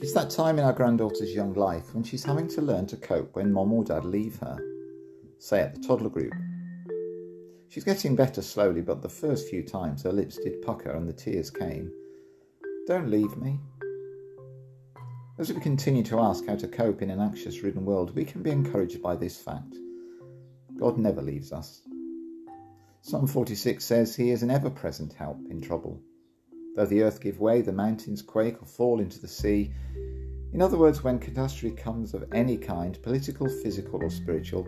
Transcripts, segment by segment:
It's that time in our granddaughter's young life when she's having to learn to cope when mom or dad leave her, say at the toddler group. She's getting better slowly, but the first few times her lips did pucker and the tears came. Don't leave me. As we continue to ask how to cope in an anxious ridden world, we can be encouraged by this fact God never leaves us. Psalm 46 says he is an ever present help in trouble. Though the earth give way, the mountains quake or fall into the sea. In other words, when catastrophe comes of any kind, political, physical, or spiritual,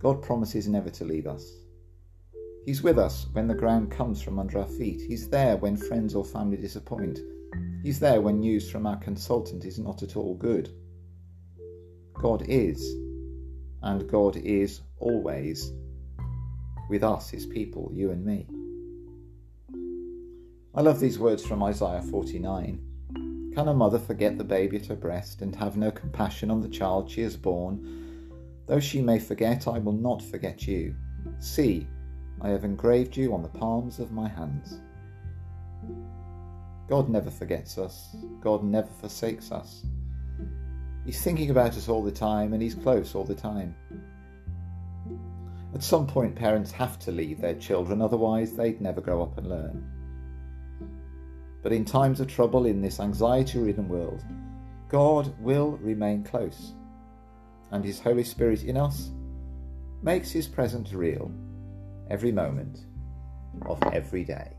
God promises never to leave us. He's with us when the ground comes from under our feet. He's there when friends or family disappoint. He's there when news from our consultant is not at all good. God is, and God is always with us, his people, you and me. I love these words from Isaiah 49. Can a mother forget the baby at her breast and have no compassion on the child she has borne? Though she may forget, I will not forget you. See, I have engraved you on the palms of my hands. God never forgets us. God never forsakes us. He's thinking about us all the time and He's close all the time. At some point, parents have to leave their children, otherwise, they'd never grow up and learn. But in times of trouble in this anxiety ridden world, God will remain close, and His Holy Spirit in us makes His presence real every moment of every day.